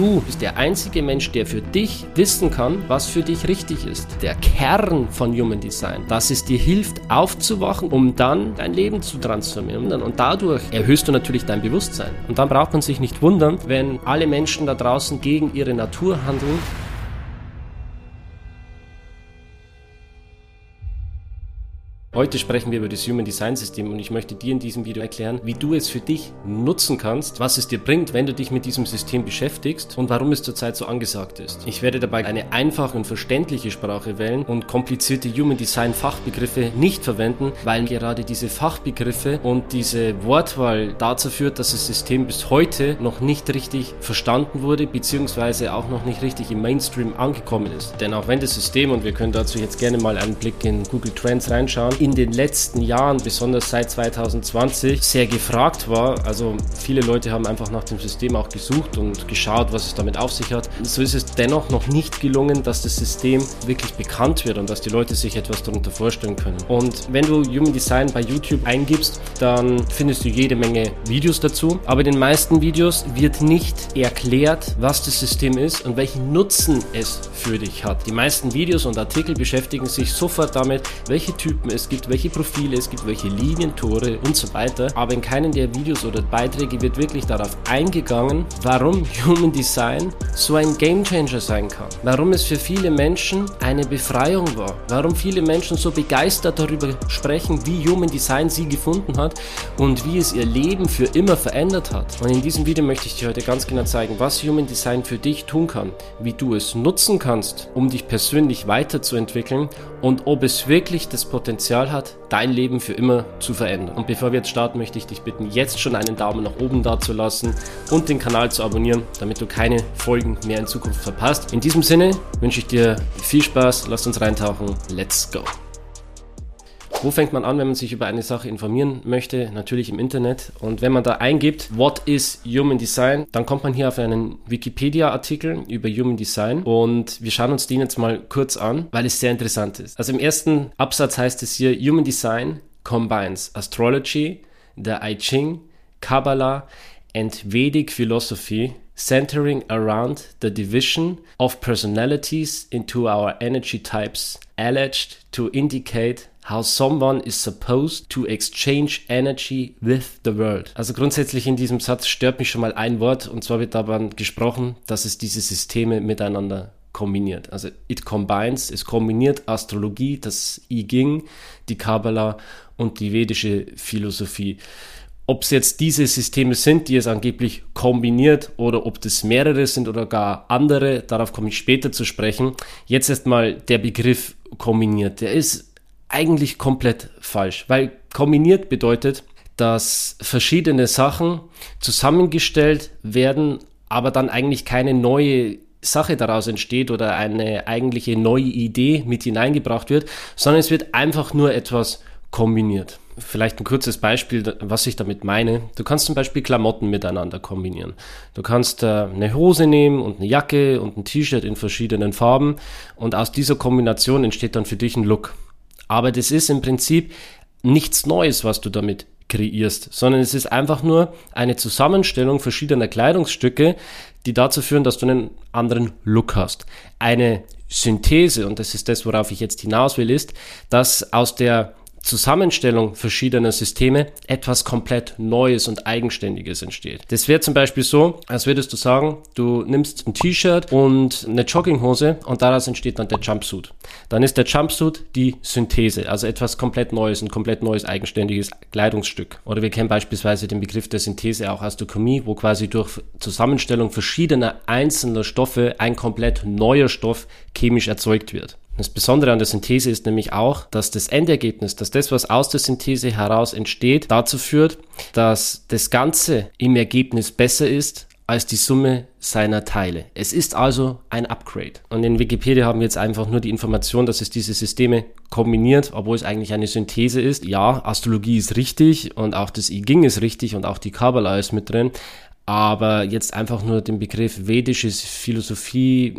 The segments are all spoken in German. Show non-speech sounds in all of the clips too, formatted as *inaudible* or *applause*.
Du bist der einzige Mensch, der für dich wissen kann, was für dich richtig ist. Der Kern von Human Design, dass es dir hilft, aufzuwachen, um dann dein Leben zu transformieren. Und dadurch erhöhst du natürlich dein Bewusstsein. Und dann braucht man sich nicht wundern, wenn alle Menschen da draußen gegen ihre Natur handeln Heute sprechen wir über das Human Design System und ich möchte dir in diesem Video erklären, wie du es für dich nutzen kannst, was es dir bringt, wenn du dich mit diesem System beschäftigst und warum es zurzeit so angesagt ist. Ich werde dabei eine einfache und verständliche Sprache wählen und komplizierte Human Design Fachbegriffe nicht verwenden, weil gerade diese Fachbegriffe und diese Wortwahl dazu führt, dass das System bis heute noch nicht richtig verstanden wurde, beziehungsweise auch noch nicht richtig im Mainstream angekommen ist. Denn auch wenn das System, und wir können dazu jetzt gerne mal einen Blick in Google Trends reinschauen, in den letzten Jahren, besonders seit 2020, sehr gefragt war. Also viele Leute haben einfach nach dem System auch gesucht und geschaut, was es damit auf sich hat. So ist es dennoch noch nicht gelungen, dass das System wirklich bekannt wird und dass die Leute sich etwas darunter vorstellen können. Und wenn du Human Design bei YouTube eingibst, dann findest du jede Menge Videos dazu. Aber in den meisten Videos wird nicht erklärt, was das System ist und welchen Nutzen es für dich hat. Die meisten Videos und Artikel beschäftigen sich sofort damit, welche Typen es gibt, welche Profile es gibt, welche Linien, Tore und so weiter. Aber in keinem der Videos oder Beiträge wird wirklich darauf eingegangen, warum Human Design so ein Gamechanger sein kann. Warum es für viele Menschen eine Befreiung war. Warum viele Menschen so begeistert darüber sprechen, wie Human Design sie gefunden hat und wie es ihr Leben für immer verändert hat. Und in diesem Video möchte ich dir heute ganz genau zeigen, was Human Design für dich tun kann, wie du es nutzen kannst, um dich persönlich weiterzuentwickeln und ob es wirklich das Potenzial hat, dein Leben für immer zu verändern. Und bevor wir jetzt starten, möchte ich dich bitten, jetzt schon einen Daumen nach oben da zu lassen und den Kanal zu abonnieren, damit du keine Folgen mehr in Zukunft verpasst. In diesem Sinne wünsche ich dir viel Spaß, lass uns reintauchen, let's go! Wo fängt man an, wenn man sich über eine Sache informieren möchte? Natürlich im Internet. Und wenn man da eingibt, what is Human Design, dann kommt man hier auf einen Wikipedia-Artikel über Human Design. Und wir schauen uns den jetzt mal kurz an, weil es sehr interessant ist. Also im ersten Absatz heißt es hier, Human Design combines Astrology, the I Ching, Kabbalah and Vedic philosophy centering around the division of personalities into our energy types alleged to indicate how someone is supposed to exchange energy with the world. Also grundsätzlich in diesem Satz stört mich schon mal ein Wort und zwar wird davon gesprochen, dass es diese Systeme miteinander kombiniert. Also it combines, es kombiniert Astrologie, das I Ging, die Kabbalah und die vedische Philosophie. Ob es jetzt diese Systeme sind, die es angeblich kombiniert oder ob das mehrere sind oder gar andere, darauf komme ich später zu sprechen. Jetzt erstmal der Begriff kombiniert. Der ist eigentlich komplett falsch, weil kombiniert bedeutet, dass verschiedene Sachen zusammengestellt werden, aber dann eigentlich keine neue Sache daraus entsteht oder eine eigentliche neue Idee mit hineingebracht wird, sondern es wird einfach nur etwas kombiniert. Vielleicht ein kurzes Beispiel, was ich damit meine. Du kannst zum Beispiel Klamotten miteinander kombinieren. Du kannst äh, eine Hose nehmen und eine Jacke und ein T-Shirt in verschiedenen Farben und aus dieser Kombination entsteht dann für dich ein Look. Aber das ist im Prinzip nichts Neues, was du damit kreierst, sondern es ist einfach nur eine Zusammenstellung verschiedener Kleidungsstücke, die dazu führen, dass du einen anderen Look hast. Eine Synthese, und das ist das, worauf ich jetzt hinaus will, ist, dass aus der Zusammenstellung verschiedener Systeme etwas komplett Neues und Eigenständiges entsteht. Das wäre zum Beispiel so, als würdest du sagen, du nimmst ein T-Shirt und eine Jogginghose und daraus entsteht dann der Jumpsuit. Dann ist der Jumpsuit die Synthese, also etwas komplett Neues, ein komplett neues eigenständiges Kleidungsstück. Oder wir kennen beispielsweise den Begriff der Synthese auch aus der Chemie, wo quasi durch Zusammenstellung verschiedener einzelner Stoffe ein komplett neuer Stoff chemisch erzeugt wird. Das Besondere an der Synthese ist nämlich auch, dass das Endergebnis, dass das, was aus der Synthese heraus entsteht, dazu führt, dass das Ganze im Ergebnis besser ist als die Summe seiner Teile. Es ist also ein Upgrade. Und in Wikipedia haben wir jetzt einfach nur die Information, dass es diese Systeme kombiniert, obwohl es eigentlich eine Synthese ist. Ja, Astrologie ist richtig und auch das I Ging ist richtig und auch die Kabbalah ist mit drin. Aber jetzt einfach nur den Begriff vedische Philosophie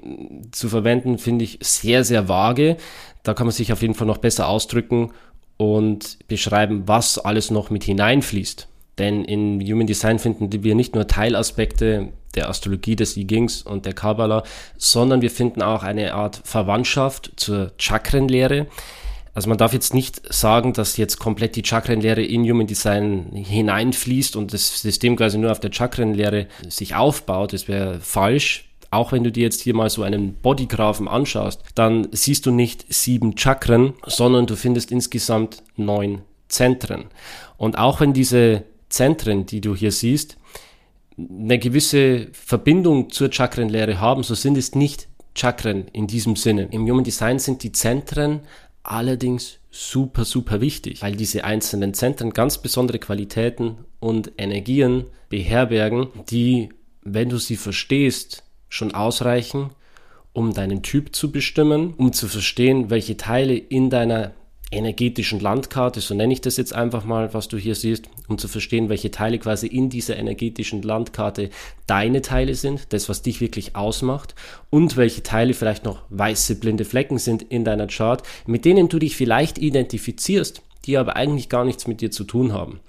zu verwenden, finde ich sehr, sehr vage. Da kann man sich auf jeden Fall noch besser ausdrücken und beschreiben, was alles noch mit hineinfließt. Denn in Human Design finden wir nicht nur Teilaspekte der Astrologie, des I Chings und der Kabbalah, sondern wir finden auch eine Art Verwandtschaft zur Chakrenlehre. Also man darf jetzt nicht sagen, dass jetzt komplett die Chakrenlehre in Human Design hineinfließt und das System quasi nur auf der Chakrenlehre sich aufbaut. Das wäre falsch. Auch wenn du dir jetzt hier mal so einen Bodygraphen anschaust, dann siehst du nicht sieben Chakren, sondern du findest insgesamt neun Zentren. Und auch wenn diese Zentren, die du hier siehst, eine gewisse Verbindung zur Chakrenlehre haben, so sind es nicht Chakren in diesem Sinne. Im Human Design sind die Zentren allerdings super, super wichtig, weil diese einzelnen Zentren ganz besondere Qualitäten und Energien beherbergen, die, wenn du sie verstehst, schon ausreichen, um deinen Typ zu bestimmen, um zu verstehen, welche Teile in deiner energetischen Landkarte, so nenne ich das jetzt einfach mal, was du hier siehst, um zu verstehen, welche Teile quasi in dieser energetischen Landkarte deine Teile sind, das, was dich wirklich ausmacht und welche Teile vielleicht noch weiße blinde Flecken sind in deiner Chart, mit denen du dich vielleicht identifizierst, die aber eigentlich gar nichts mit dir zu tun haben.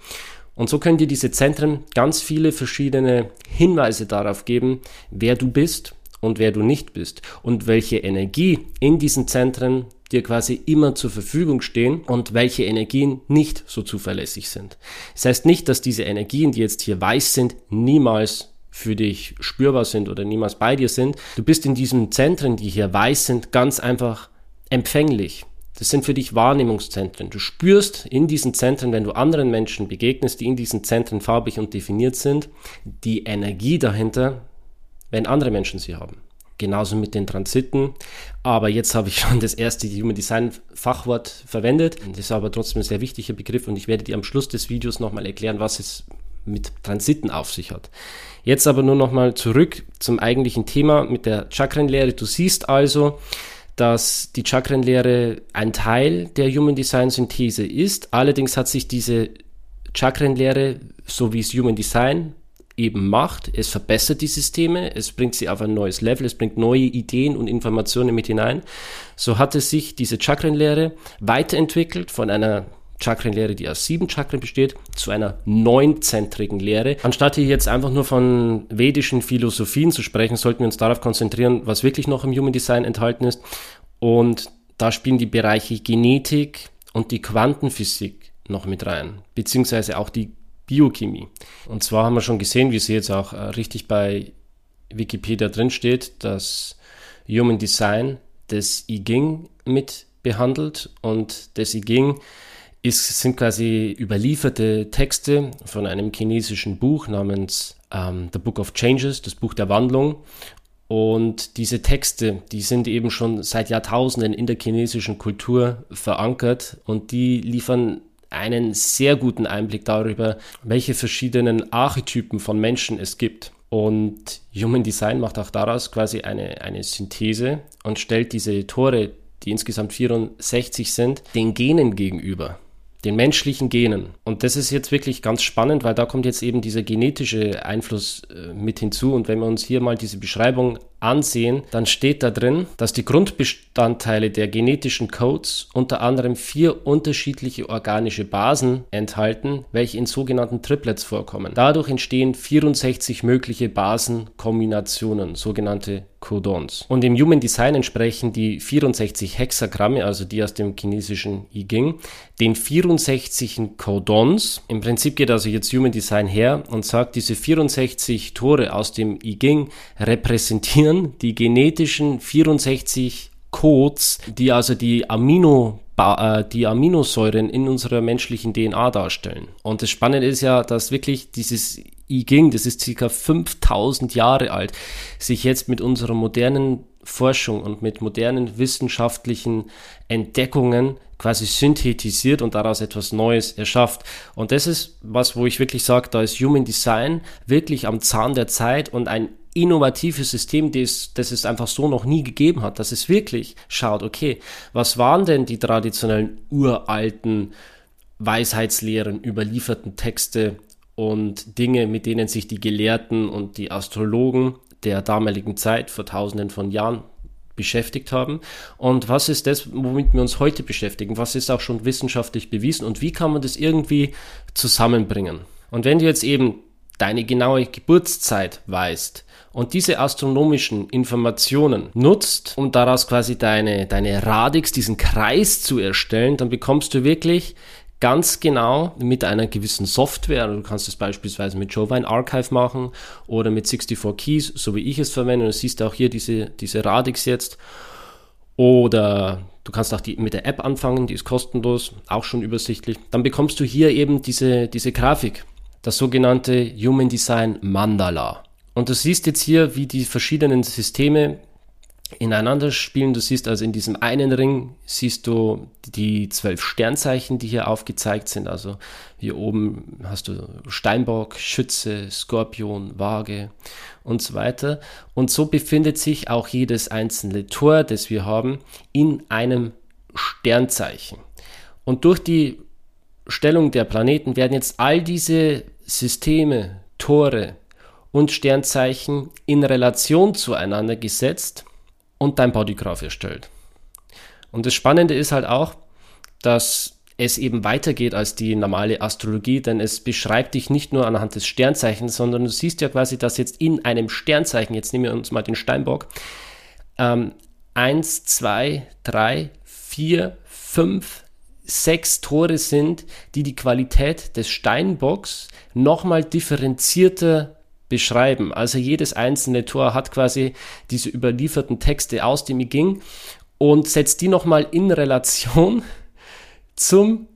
Und so können dir diese Zentren ganz viele verschiedene Hinweise darauf geben, wer du bist und wer du nicht bist und welche Energie in diesen Zentren dir quasi immer zur Verfügung stehen und welche Energien nicht so zuverlässig sind. Das heißt nicht, dass diese Energien, die jetzt hier weiß sind, niemals für dich spürbar sind oder niemals bei dir sind. Du bist in diesen Zentren, die hier weiß sind, ganz einfach empfänglich das sind für dich Wahrnehmungszentren. Du spürst in diesen Zentren, wenn du anderen Menschen begegnest, die in diesen Zentren farbig und definiert sind, die Energie dahinter, wenn andere Menschen sie haben. Genauso mit den Transiten. Aber jetzt habe ich *laughs* schon das erste Human Design Fachwort verwendet. Das ist aber trotzdem ein sehr wichtiger Begriff und ich werde dir am Schluss des Videos nochmal erklären, was es mit Transiten auf sich hat. Jetzt aber nur nochmal zurück zum eigentlichen Thema mit der Chakrenlehre. Du siehst also, dass die Chakrenlehre ein Teil der Human Design Synthese ist. Allerdings hat sich diese Chakrenlehre, so wie es Human Design eben macht, es verbessert die Systeme, es bringt sie auf ein neues Level, es bringt neue Ideen und Informationen mit hinein. So hat es sich diese Chakrenlehre weiterentwickelt von einer Chakrenlehre, die aus sieben Chakren besteht, zu einer neunzentrigen Lehre. Anstatt hier jetzt einfach nur von vedischen Philosophien zu sprechen, sollten wir uns darauf konzentrieren, was wirklich noch im Human Design enthalten ist. Und da spielen die Bereiche Genetik und die Quantenphysik noch mit rein, beziehungsweise auch die Biochemie. Und zwar haben wir schon gesehen, wie es jetzt auch äh, richtig bei Wikipedia drin steht, dass Human Design das I Ging mit behandelt und das I Ging ist, sind quasi überlieferte Texte von einem chinesischen Buch namens ähm, The Book of Changes, das Buch der Wandlung. Und diese Texte, die sind eben schon seit Jahrtausenden in der chinesischen Kultur verankert und die liefern einen sehr guten Einblick darüber, welche verschiedenen Archetypen von Menschen es gibt. Und Human Design macht auch daraus quasi eine, eine Synthese und stellt diese Tore, die insgesamt 64 sind, den Genen gegenüber den menschlichen Genen. Und das ist jetzt wirklich ganz spannend, weil da kommt jetzt eben dieser genetische Einfluss äh, mit hinzu. Und wenn wir uns hier mal diese Beschreibung ansehen, dann steht da drin, dass die Grundbestandteile der genetischen Codes unter anderem vier unterschiedliche organische Basen enthalten, welche in sogenannten Triplets vorkommen. Dadurch entstehen 64 mögliche Basenkombinationen, sogenannte Codons. Und im Human Design entsprechen die 64 Hexagramme, also die aus dem chinesischen I Ching, den 64 Codons. Im Prinzip geht also jetzt Human Design her und sagt, diese 64 Tore aus dem I Ching repräsentieren die genetischen 64 Codes, die also die Amino äh, die Aminosäuren in unserer menschlichen DNA darstellen. Und das Spannende ist ja, dass wirklich dieses I Ging, das ist circa 5000 Jahre alt, sich jetzt mit unserer modernen Forschung und mit modernen wissenschaftlichen Entdeckungen quasi synthetisiert und daraus etwas Neues erschafft. Und das ist was, wo ich wirklich sage, da ist Human Design wirklich am Zahn der Zeit und ein innovatives System, das, das es einfach so noch nie gegeben hat, dass es wirklich schaut, okay, was waren denn die traditionellen uralten Weisheitslehren, überlieferten Texte und Dinge, mit denen sich die Gelehrten und die Astrologen der damaligen Zeit vor tausenden von Jahren beschäftigt haben? Und was ist das, womit wir uns heute beschäftigen, was ist auch schon wissenschaftlich bewiesen? Und wie kann man das irgendwie zusammenbringen. Und wenn du jetzt eben deine genaue Geburtszeit weißt und diese astronomischen Informationen nutzt, um daraus quasi deine, deine Radix, diesen Kreis zu erstellen, dann bekommst du wirklich ganz genau mit einer gewissen Software, du kannst es beispielsweise mit Jovine Archive machen oder mit 64 Keys, so wie ich es verwende, du siehst auch hier diese, diese Radix jetzt, oder du kannst auch die, mit der App anfangen, die ist kostenlos, auch schon übersichtlich, dann bekommst du hier eben diese, diese Grafik, das sogenannte Human Design Mandala. Und du siehst jetzt hier, wie die verschiedenen Systeme ineinander spielen. Du siehst also in diesem einen Ring siehst du die zwölf Sternzeichen, die hier aufgezeigt sind. Also hier oben hast du Steinbock, Schütze, Skorpion, Waage und so weiter. Und so befindet sich auch jedes einzelne Tor, das wir haben, in einem Sternzeichen. Und durch die Stellung der Planeten werden jetzt all diese Systeme, Tore und Sternzeichen in Relation zueinander gesetzt und dein Bodygraph erstellt. Und das Spannende ist halt auch, dass es eben weitergeht als die normale Astrologie, denn es beschreibt dich nicht nur anhand des Sternzeichens, sondern du siehst ja quasi, dass jetzt in einem Sternzeichen, jetzt nehmen wir uns mal den Steinbock, ähm, eins, zwei, drei, vier, fünf, sechs Tore sind, die die Qualität des Steinbocks nochmal differenzierter beschreiben. Also jedes einzelne Tor hat quasi diese überlieferten Texte aus dem ging und setzt die nochmal in Relation *laughs* zum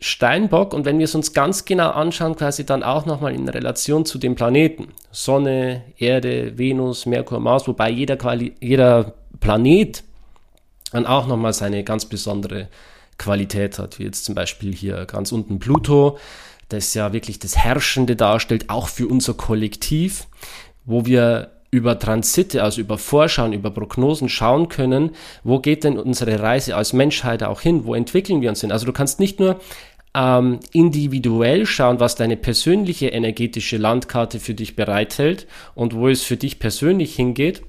Steinbock und wenn wir es uns ganz genau anschauen, quasi dann auch nochmal in Relation zu den Planeten. Sonne, Erde, Venus, Merkur, Mars, wobei jeder, Quali jeder Planet dann auch nochmal seine ganz besondere Qualität hat, wie jetzt zum Beispiel hier ganz unten Pluto, das ja wirklich das Herrschende darstellt, auch für unser Kollektiv, wo wir über Transite, also über Vorschauen, über Prognosen schauen können, wo geht denn unsere Reise als Menschheit auch hin, wo entwickeln wir uns hin. Also du kannst nicht nur ähm, individuell schauen, was deine persönliche energetische Landkarte für dich bereithält und wo es für dich persönlich hingeht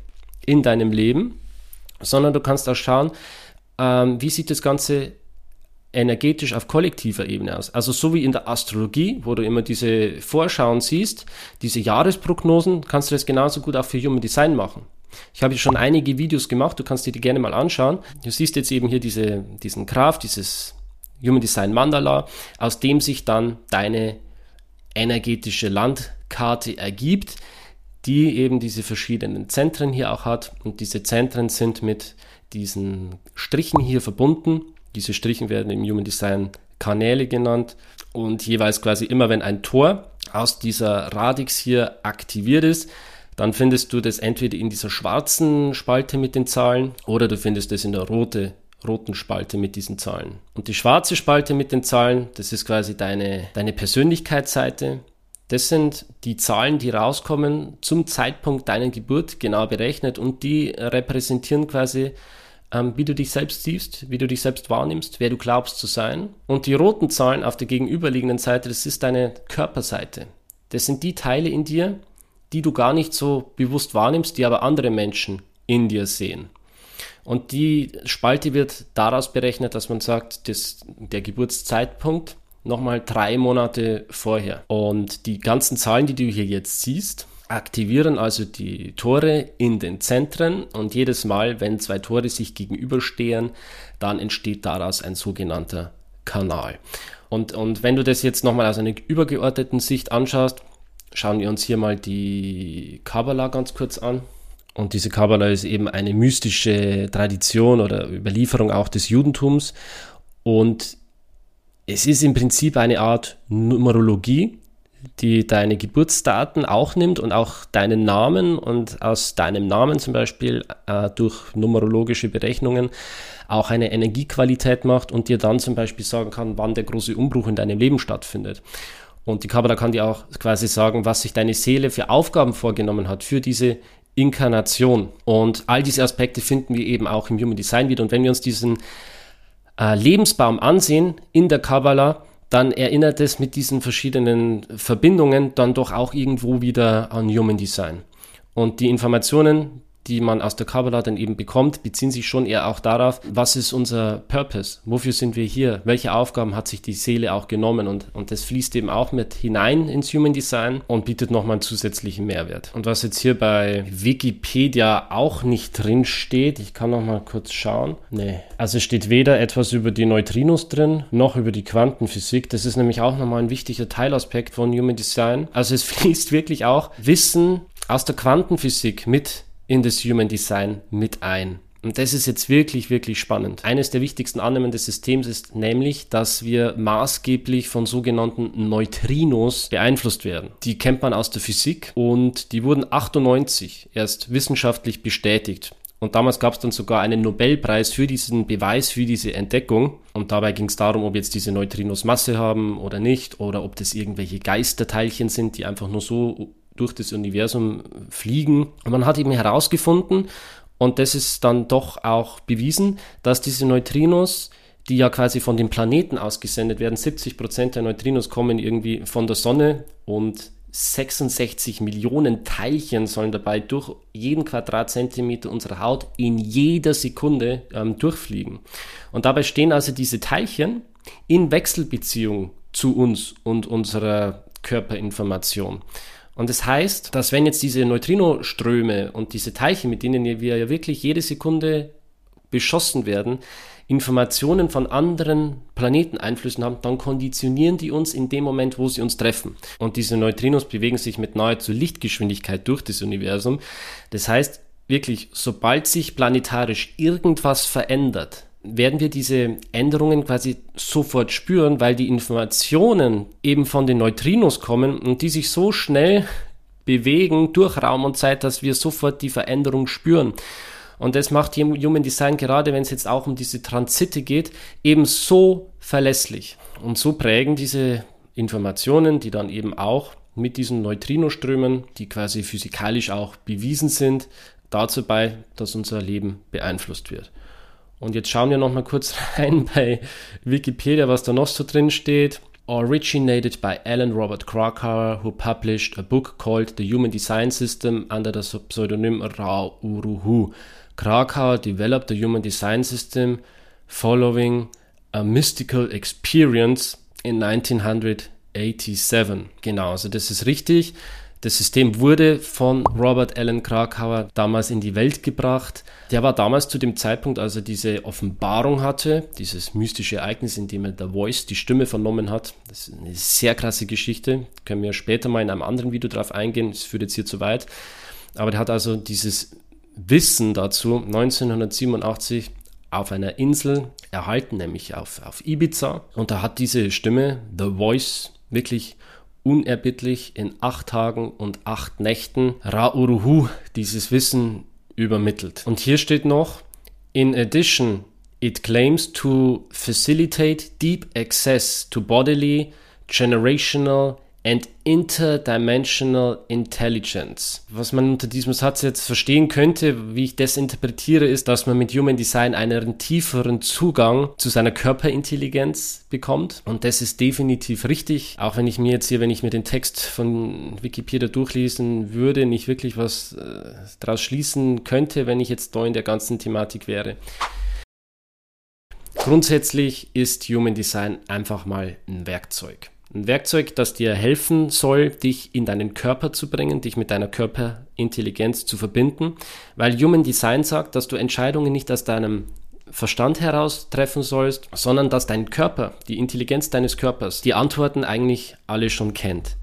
in deinem Leben, sondern du kannst auch schauen, ähm, wie sieht das Ganze energetisch auf kollektiver Ebene aus. Also so wie in der Astrologie, wo du immer diese Vorschauen siehst, diese Jahresprognosen, kannst du das genauso gut auch für Human Design machen. Ich habe schon einige Videos gemacht, du kannst dir die gerne mal anschauen. Du siehst jetzt eben hier diese, diesen Graph, dieses Human Design Mandala, aus dem sich dann deine energetische Landkarte ergibt, die eben diese verschiedenen Zentren hier auch hat. Und diese Zentren sind mit diesen Strichen hier verbunden diese Strichen werden im Human Design Kanäle genannt und jeweils quasi immer, wenn ein Tor aus dieser Radix hier aktiviert ist, dann findest du das entweder in dieser schwarzen Spalte mit den Zahlen oder du findest es in der rote, roten Spalte mit diesen Zahlen. Und die schwarze Spalte mit den Zahlen, das ist quasi deine, deine Persönlichkeitsseite. Das sind die Zahlen, die rauskommen zum Zeitpunkt deiner Geburt genau berechnet und die repräsentieren quasi wie du dich selbst siehst, wie du dich selbst wahrnimmst, wer du glaubst zu sein. Und die roten Zahlen auf der gegenüberliegenden Seite, das ist deine Körperseite. Das sind die Teile in dir, die du gar nicht so bewusst wahrnimmst, die aber andere Menschen in dir sehen. Und die Spalte wird daraus berechnet, dass man sagt, dass der Geburtszeitpunkt nochmal drei Monate vorher. Und die ganzen Zahlen, die du hier jetzt siehst, aktivieren also die Tore in den Zentren und jedes Mal, wenn zwei Tore sich gegenüberstehen, dann entsteht daraus ein sogenannter Kanal. Und, und wenn du das jetzt nochmal aus einer übergeordneten Sicht anschaust, schauen wir uns hier mal die Kabbalah ganz kurz an. Und diese Kabbalah ist eben eine mystische Tradition oder Überlieferung auch des Judentums. Und es ist im Prinzip eine Art Numerologie, die deine Geburtsdaten auch nimmt und auch deinen Namen und aus deinem Namen zum Beispiel äh, durch numerologische Berechnungen auch eine Energiequalität macht und dir dann zum Beispiel sagen kann, wann der große Umbruch in deinem Leben stattfindet. Und die Kabbalah kann dir auch quasi sagen, was sich deine Seele für Aufgaben vorgenommen hat für diese Inkarnation. Und all diese Aspekte finden wir eben auch im Human Design wieder. Und wenn wir uns diesen äh, Lebensbaum ansehen in der Kabbalah, dann erinnert es mit diesen verschiedenen Verbindungen dann doch auch irgendwo wieder an Human Design. Und die Informationen, die man aus der Kabbalah dann eben bekommt, beziehen sich schon eher auch darauf, was ist unser Purpose? Wofür sind wir hier? Welche Aufgaben hat sich die Seele auch genommen? Und, und das fließt eben auch mit hinein ins Human Design und bietet nochmal einen zusätzlichen Mehrwert. Und was jetzt hier bei Wikipedia auch nicht drin steht, ich kann nochmal kurz schauen. Nee. Also steht weder etwas über die Neutrinos drin, noch über die Quantenphysik. Das ist nämlich auch nochmal ein wichtiger Teilaspekt von Human Design. Also es *laughs* fließt wirklich auch Wissen aus der Quantenphysik mit in das Human Design mit ein. Und das ist jetzt wirklich, wirklich spannend. Eines der wichtigsten Annahmen des Systems ist nämlich, dass wir maßgeblich von sogenannten Neutrinos beeinflusst werden. Die kennt man aus der Physik und die wurden 98 erst wissenschaftlich bestätigt. Und damals gab es dann sogar einen Nobelpreis für diesen Beweis, für diese Entdeckung. Und dabei ging es darum, ob jetzt diese Neutrinos Masse haben oder nicht, oder ob das irgendwelche Geisterteilchen sind, die einfach nur so durch das Universum fliegen. Und man hat eben herausgefunden, und das ist dann doch auch bewiesen, dass diese Neutrinos, die ja quasi von den Planeten ausgesendet werden, 70 Prozent der Neutrinos kommen irgendwie von der Sonne und 66 Millionen Teilchen sollen dabei durch jeden Quadratzentimeter unserer Haut in jeder Sekunde ähm, durchfliegen. Und dabei stehen also diese Teilchen in Wechselbeziehung zu uns und unserer Körperinformation. Und das heißt, dass wenn jetzt diese Neutrinoströme und diese Teilchen, mit denen wir ja wirklich jede Sekunde beschossen werden, Informationen von anderen Planeteneinflüssen haben, dann konditionieren die uns in dem Moment, wo sie uns treffen. Und diese Neutrinos bewegen sich mit nahezu Lichtgeschwindigkeit durch das Universum. Das heißt, wirklich, sobald sich planetarisch irgendwas verändert, werden wir diese Änderungen quasi sofort spüren, weil die Informationen eben von den Neutrinos kommen und die sich so schnell bewegen durch Raum und Zeit, dass wir sofort die Veränderung spüren. Und das macht Human Design gerade, wenn es jetzt auch um diese Transite geht, eben so verlässlich. Und so prägen diese Informationen, die dann eben auch mit diesen Neutrinoströmen, die quasi physikalisch auch bewiesen sind, dazu bei, dass unser Leben beeinflusst wird. Und jetzt schauen wir noch mal kurz *laughs* rein bei Wikipedia, was da noch so drin steht. Originated by Alan Robert Krakauer, who published a book called The Human Design System under the pseudonym Ra Uruhu. Krakauer developed the Human Design System following a mystical experience in 1987. Genau, also das ist richtig. Das System wurde von Robert Allen Krakauer damals in die Welt gebracht. Der war damals zu dem Zeitpunkt, als er diese Offenbarung hatte, dieses mystische Ereignis, in dem er The Voice, die Stimme vernommen hat. Das ist eine sehr krasse Geschichte. Können wir später mal in einem anderen Video drauf eingehen. Das führt jetzt hier zu weit. Aber der hat also dieses Wissen dazu 1987 auf einer Insel erhalten, nämlich auf, auf Ibiza. Und da hat diese Stimme, The Voice, wirklich unerbittlich in acht Tagen und acht Nächten Rauruhu dieses Wissen übermittelt. Und hier steht noch, in addition, it claims to facilitate deep access to bodily, generational and interdimensional intelligence. Was man unter diesem Satz jetzt verstehen könnte, wie ich das interpretiere, ist, dass man mit Human Design einen tieferen Zugang zu seiner Körperintelligenz bekommt. Und das ist definitiv richtig. Auch wenn ich mir jetzt hier, wenn ich mir den Text von Wikipedia durchlesen würde, nicht wirklich was äh, daraus schließen könnte, wenn ich jetzt da in der ganzen Thematik wäre. Grundsätzlich ist Human Design einfach mal ein Werkzeug. Ein Werkzeug, das dir helfen soll, dich in deinen Körper zu bringen, dich mit deiner Körperintelligenz zu verbinden, weil Human Design sagt, dass du Entscheidungen nicht aus deinem Verstand heraus treffen sollst, sondern dass dein Körper, die Intelligenz deines Körpers, die Antworten eigentlich alle schon kennt.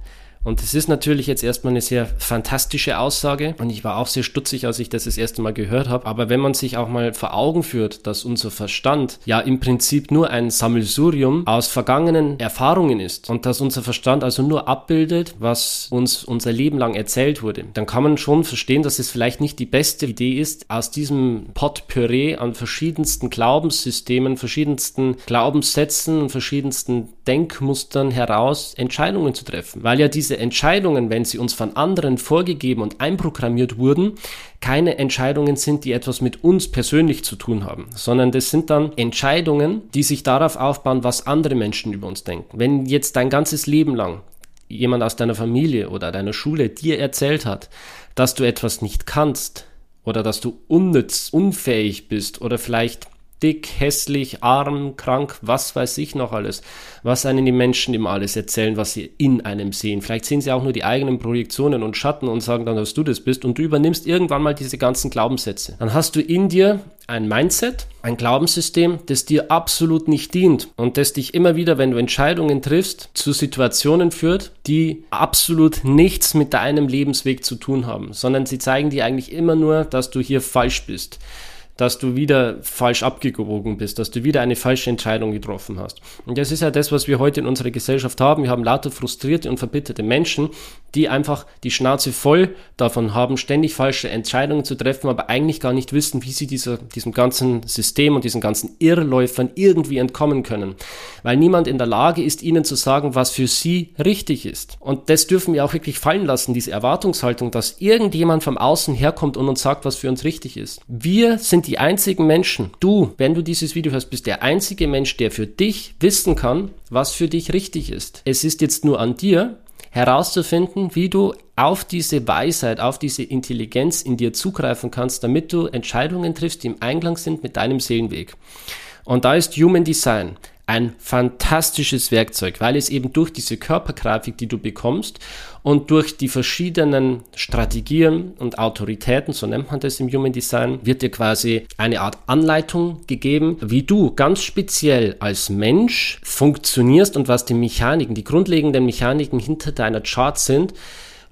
Und es ist natürlich jetzt erstmal eine sehr fantastische Aussage und ich war auch sehr stutzig, als ich das das erste Mal gehört habe. Aber wenn man sich auch mal vor Augen führt, dass unser Verstand ja im Prinzip nur ein Sammelsurium aus vergangenen Erfahrungen ist und dass unser Verstand also nur abbildet, was uns unser Leben lang erzählt wurde, dann kann man schon verstehen, dass es vielleicht nicht die beste Idee ist, aus diesem Potpourri an verschiedensten Glaubenssystemen, verschiedensten Glaubenssätzen und verschiedensten Denkmustern heraus Entscheidungen zu treffen, weil ja diese diese Entscheidungen, wenn sie uns von anderen vorgegeben und einprogrammiert wurden, keine Entscheidungen sind, die etwas mit uns persönlich zu tun haben, sondern das sind dann Entscheidungen, die sich darauf aufbauen, was andere Menschen über uns denken. Wenn jetzt dein ganzes Leben lang jemand aus deiner Familie oder deiner Schule dir erzählt hat, dass du etwas nicht kannst oder dass du unnütz, unfähig bist oder vielleicht dick, hässlich, arm, krank, was weiß ich noch alles. Was einen die Menschen immer alles erzählen, was sie in einem sehen. Vielleicht sehen sie auch nur die eigenen Projektionen und Schatten und sagen dann, dass du das bist und du übernimmst irgendwann mal diese ganzen Glaubenssätze. Dann hast du in dir ein Mindset, ein Glaubenssystem, das dir absolut nicht dient und das dich immer wieder, wenn du Entscheidungen triffst, zu Situationen führt, die absolut nichts mit deinem Lebensweg zu tun haben, sondern sie zeigen dir eigentlich immer nur, dass du hier falsch bist dass du wieder falsch abgewogen bist, dass du wieder eine falsche Entscheidung getroffen hast. Und das ist ja das, was wir heute in unserer Gesellschaft haben. Wir haben lauter frustrierte und verbitterte Menschen, die einfach die Schnauze voll davon haben, ständig falsche Entscheidungen zu treffen, aber eigentlich gar nicht wissen, wie sie dieser, diesem ganzen System und diesen ganzen Irrläufern irgendwie entkommen können. Weil niemand in der Lage ist, ihnen zu sagen, was für sie richtig ist. Und das dürfen wir auch wirklich fallen lassen, diese Erwartungshaltung, dass irgendjemand vom Außen herkommt und uns sagt, was für uns richtig ist. Wir sind sind die einzigen Menschen. Du, wenn du dieses Video hörst, bist der einzige Mensch, der für dich wissen kann, was für dich richtig ist. Es ist jetzt nur an dir, herauszufinden, wie du auf diese Weisheit, auf diese Intelligenz in dir zugreifen kannst, damit du Entscheidungen triffst, die im Einklang sind mit deinem Seelenweg. Und da ist Human Design ein fantastisches Werkzeug, weil es eben durch diese Körpergrafik, die du bekommst und durch die verschiedenen Strategien und Autoritäten, so nennt man das im Human Design, wird dir quasi eine Art Anleitung gegeben, wie du ganz speziell als Mensch funktionierst und was die Mechaniken, die grundlegenden Mechaniken hinter deiner Chart sind,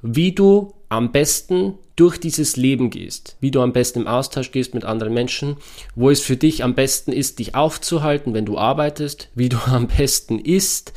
wie du am besten durch dieses Leben gehst, wie du am besten im Austausch gehst mit anderen Menschen, wo es für dich am besten ist, dich aufzuhalten, wenn du arbeitest, wie du *laughs* am besten isst,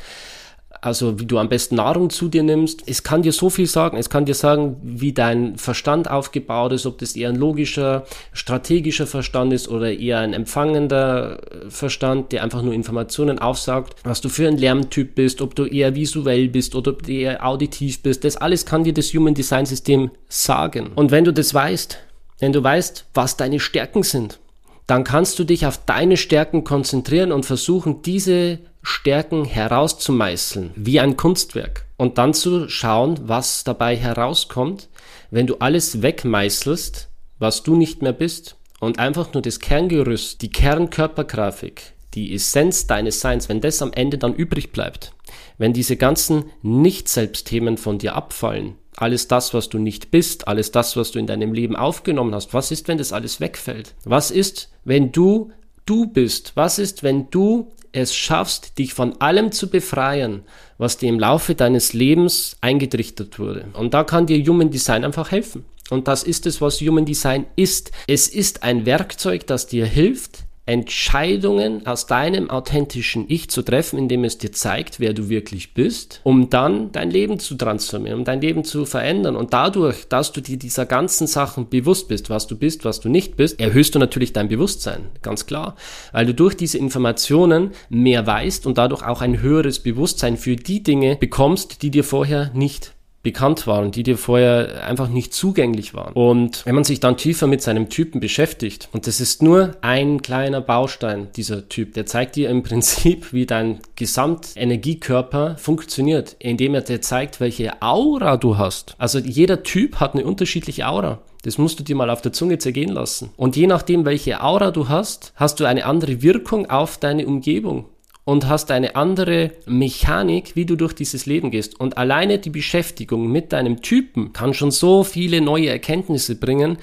also wie du am besten Nahrung zu dir nimmst. Es kann dir so viel sagen. Es kann dir sagen, wie dein Verstand aufgebaut ist, ob das eher ein logischer, strategischer Verstand ist oder eher ein empfangender Verstand, der einfach nur Informationen aufsaugt, was du für ein Lerntyp bist, ob du eher visuell bist oder ob du eher auditiv bist. Das alles kann dir das Human Design System sagen. Und wenn du das weißt, wenn du weißt, was deine Stärken sind, dann kannst du dich auf deine Stärken konzentrieren und versuchen, diese Stärken herauszumeißeln, wie ein Kunstwerk. Und dann zu schauen, was dabei herauskommt, wenn du alles wegmeißelst, was du nicht mehr bist, und einfach nur das Kerngerüst, die Kernkörpergrafik, die Essenz deines Seins, wenn das am Ende dann übrig bleibt, wenn diese ganzen Nicht-Selbstthemen von dir abfallen, alles das, was du nicht bist, alles das, was du in deinem Leben aufgenommen hast, was ist, wenn das alles wegfällt? Was ist, wenn du du bist? Was ist, wenn du es schaffst, dich von allem zu befreien, was dir im Laufe deines Lebens eingetrichtert wurde. Und da kann dir Human Design einfach helfen. Und das ist es, was Human Design ist. Es ist ein Werkzeug, das dir hilft, Entscheidungen aus deinem authentischen Ich zu treffen, indem es dir zeigt, wer du wirklich bist, um dann dein Leben zu transformieren, um dein Leben zu verändern. Und dadurch, dass du dir dieser ganzen Sachen bewusst bist, was du bist, was du nicht bist, erhöhst du natürlich dein Bewusstsein, ganz klar, weil du durch diese Informationen mehr weißt und dadurch auch ein höheres Bewusstsein für die Dinge bekommst, die dir vorher nicht bekannt waren, die dir vorher einfach nicht zugänglich waren. Und wenn man sich dann tiefer mit seinem Typen beschäftigt, und das ist nur ein kleiner Baustein, dieser Typ, der zeigt dir im Prinzip, *laughs* wie dein Gesamtenergiekörper funktioniert, indem er dir zeigt, welche Aura du hast. Also jeder Typ hat eine unterschiedliche Aura. Das musst du dir mal auf der Zunge zergehen lassen. Und je nachdem, welche Aura du hast, hast du eine andere Wirkung auf deine Umgebung und hast eine andere Mechanik, wie du durch dieses Leben gehst. Und alleine die Beschäftigung mit deinem Typen kann schon so viele neue Erkenntnisse bringen,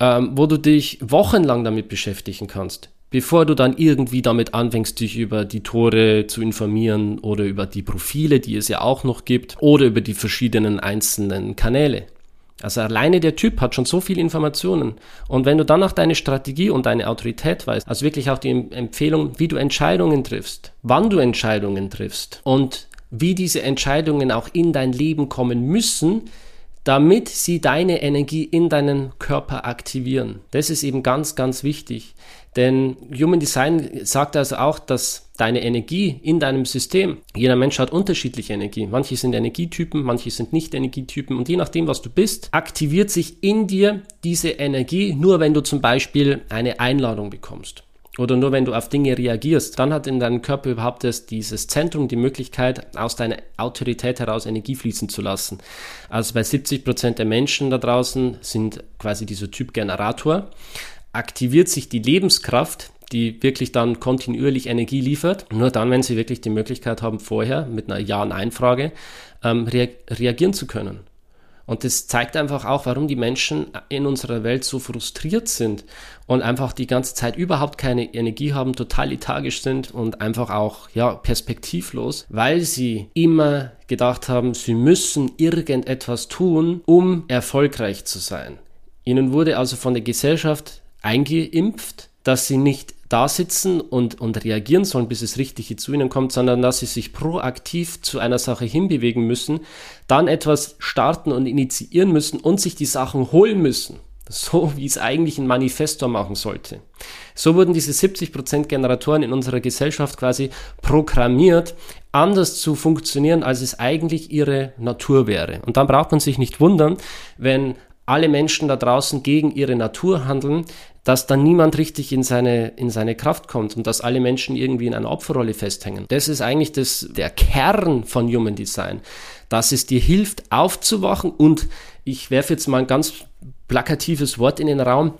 ähm, wo du dich wochenlang damit beschäftigen kannst, bevor du dann irgendwie damit anfängst, dich über die Tore zu informieren oder über die Profile, die es ja auch noch gibt, oder über die verschiedenen einzelnen Kanäle. Also alleine der Typ hat schon so viele Informationen. Und wenn du dann auch deine Strategie und deine Autorität weißt, also wirklich auch die Empfehlung, wie du Entscheidungen triffst, wann du Entscheidungen triffst und wie diese Entscheidungen auch in dein Leben kommen müssen, damit sie deine Energie in deinen Körper aktivieren. Das ist eben ganz, ganz wichtig. Denn Human Design sagt also auch, dass deine Energie in deinem System, jeder Mensch hat unterschiedliche Energie. Manche sind Energietypen, manche sind nicht Energietypen. Und je nachdem, was du bist, aktiviert sich in dir diese Energie nur, wenn du zum Beispiel eine Einladung bekommst. oder nur wenn du auf Dinge reagierst, dann hat in deinem Körper überhaupt erst dieses Zentrum die Möglichkeit, aus deiner Autorität heraus Energie fließen zu lassen. Also bei 70 Prozent der Menschen da draußen sind quasi dieser Typ Generator. Aktiviert sich die Lebenskraft, die wirklich dann kontinuierlich Energie liefert. Nur dann, wenn sie wirklich die Möglichkeit haben, vorher mit einer Ja-Nein-Frage ähm, rea reagieren zu können. Und das zeigt einfach auch, warum die Menschen in unserer Welt so frustriert sind und einfach die ganze Zeit überhaupt keine Energie haben, total lethargisch sind und einfach auch, ja, perspektivlos, weil sie immer gedacht haben, sie müssen irgendetwas tun, um erfolgreich zu sein. Ihnen wurde also von der Gesellschaft eingeimpft, dass sie nicht da sitzen und, und reagieren sollen, bis es Richtige zu ihnen kommt, sondern dass sie sich proaktiv zu einer Sache hinbewegen müssen, dann etwas starten und initiieren müssen und sich die Sachen holen müssen. So wie es eigentlich ein Manifestor machen sollte. So wurden diese 70% Generatoren in unserer Gesellschaft quasi programmiert, anders zu funktionieren, als es eigentlich ihre Natur wäre. Und dann braucht man sich nicht wundern, wenn alle Menschen da draußen gegen ihre Natur handeln, dass dann niemand richtig in seine, in seine Kraft kommt und dass alle Menschen irgendwie in einer Opferrolle festhängen. Das ist eigentlich das, der Kern von Human Design, dass es dir hilft, aufzuwachen und ich werfe jetzt mal ein ganz plakatives Wort in den Raum,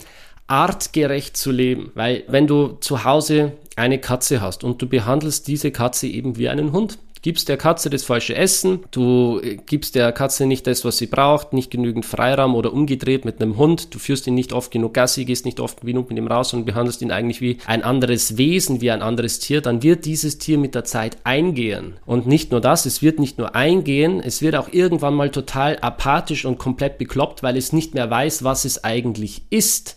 artgerecht zu leben. Weil wenn du zu Hause eine Katze hast und du behandelst diese Katze eben wie einen Hund, gibst der Katze das falsche Essen, du äh, gibst der Katze nicht das, was sie braucht, nicht genügend Freiraum oder umgedreht mit einem Hund, du führst ihn nicht oft genug Gassi, gehst nicht oft genug mit ihm raus und behandelst ihn eigentlich wie ein anderes Wesen, wie ein anderes Tier, dann wird dieses Tier mit der Zeit eingehen. Und nicht nur das, es wird nicht nur eingehen, es wird auch irgendwann mal total apathisch und komplett bekloppt, weil es nicht mehr weiß, was es eigentlich ist.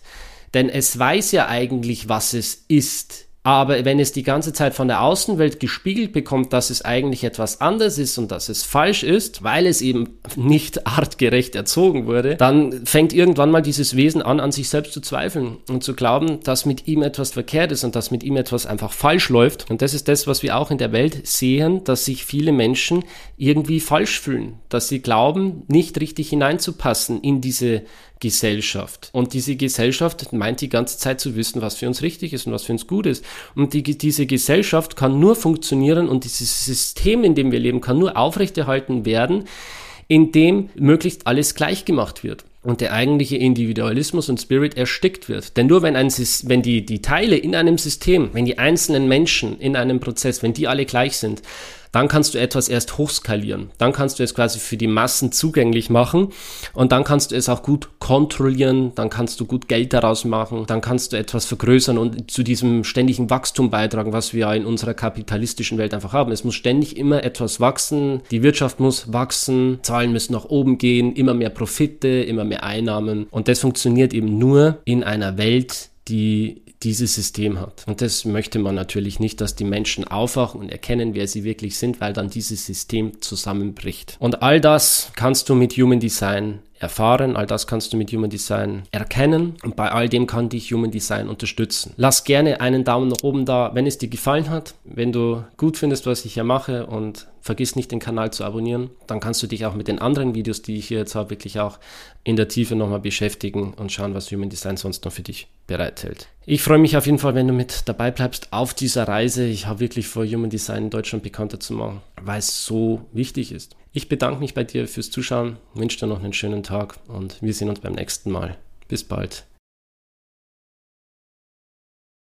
Denn es weiß ja eigentlich, was es ist. Aber wenn es die ganze Zeit von der Außenwelt gespiegelt bekommt, dass es eigentlich etwas anderes ist und dass es falsch ist, weil es eben nicht *laughs* artgerecht erzogen wurde, dann fängt irgendwann mal dieses Wesen an, an sich selbst zu zweifeln und zu glauben, dass mit ihm etwas verkehrt ist und dass mit ihm etwas einfach falsch läuft. Und das ist das, was wir auch in der Welt sehen, dass sich viele Menschen irgendwie falsch fühlen, dass sie glauben, nicht richtig hineinzupassen in diese Gesellschaft. Und diese Gesellschaft meint die ganze Zeit zu wissen, was für uns richtig ist und was für uns gut ist. Und die, diese Gesellschaft kann nur funktionieren und dieses System, in dem wir leben, kann nur aufrechterhalten werden, indem möglichst alles gleich gemacht wird und der eigentliche Individualismus und Spirit erstickt wird. Denn nur wenn, ein, wenn die, die Teile in einem System, wenn die einzelnen Menschen in einem Prozess, wenn die alle gleich sind, dann kannst du etwas erst hochskalieren. Dann kannst du es quasi für die Massen zugänglich machen und dann kannst du es auch gut kontrollieren, dann kannst du gut Geld daraus machen, dann kannst du etwas vergrößern und zu diesem ständigen Wachstum beitragen, was wir ja in unserer kapitalistischen Welt einfach haben. Es muss ständig immer etwas wachsen, die Wirtschaft muss wachsen, Zahlen müssen nach oben gehen, immer mehr Profite, immer mehr Einnahmen und das funktioniert eben nur in einer Welt, die dieses System hat. Und das möchte man natürlich nicht, dass die Menschen aufwachen und erkennen, wer sie wirklich sind, weil dann dieses System zusammenbricht. Und all das kannst du mit Human Design erfahren. All das kannst du mit Human Design erkennen und bei all dem kann dich Human Design unterstützen. Lass gerne einen Daumen nach oben da, wenn es dir gefallen hat. Wenn du gut findest, was ich hier mache und vergiss nicht den Kanal zu abonnieren, dann kannst du dich auch mit den anderen Videos, die ich hier jetzt habe, wirklich auch in der Tiefe nochmal beschäftigen und schauen, was Human Design sonst noch für dich bereithält. Ich freue mich auf jeden Fall, wenn du mit dabei bleibst auf dieser Reise. Ich habe wirklich vor, Human Design in Deutschland bekannter zu machen, weil es so wichtig ist. Ich bedanke mich bei dir fürs Zuschauen, wünsche dir noch einen schönen Tag und wir sehen uns beim nächsten Mal. Bis bald.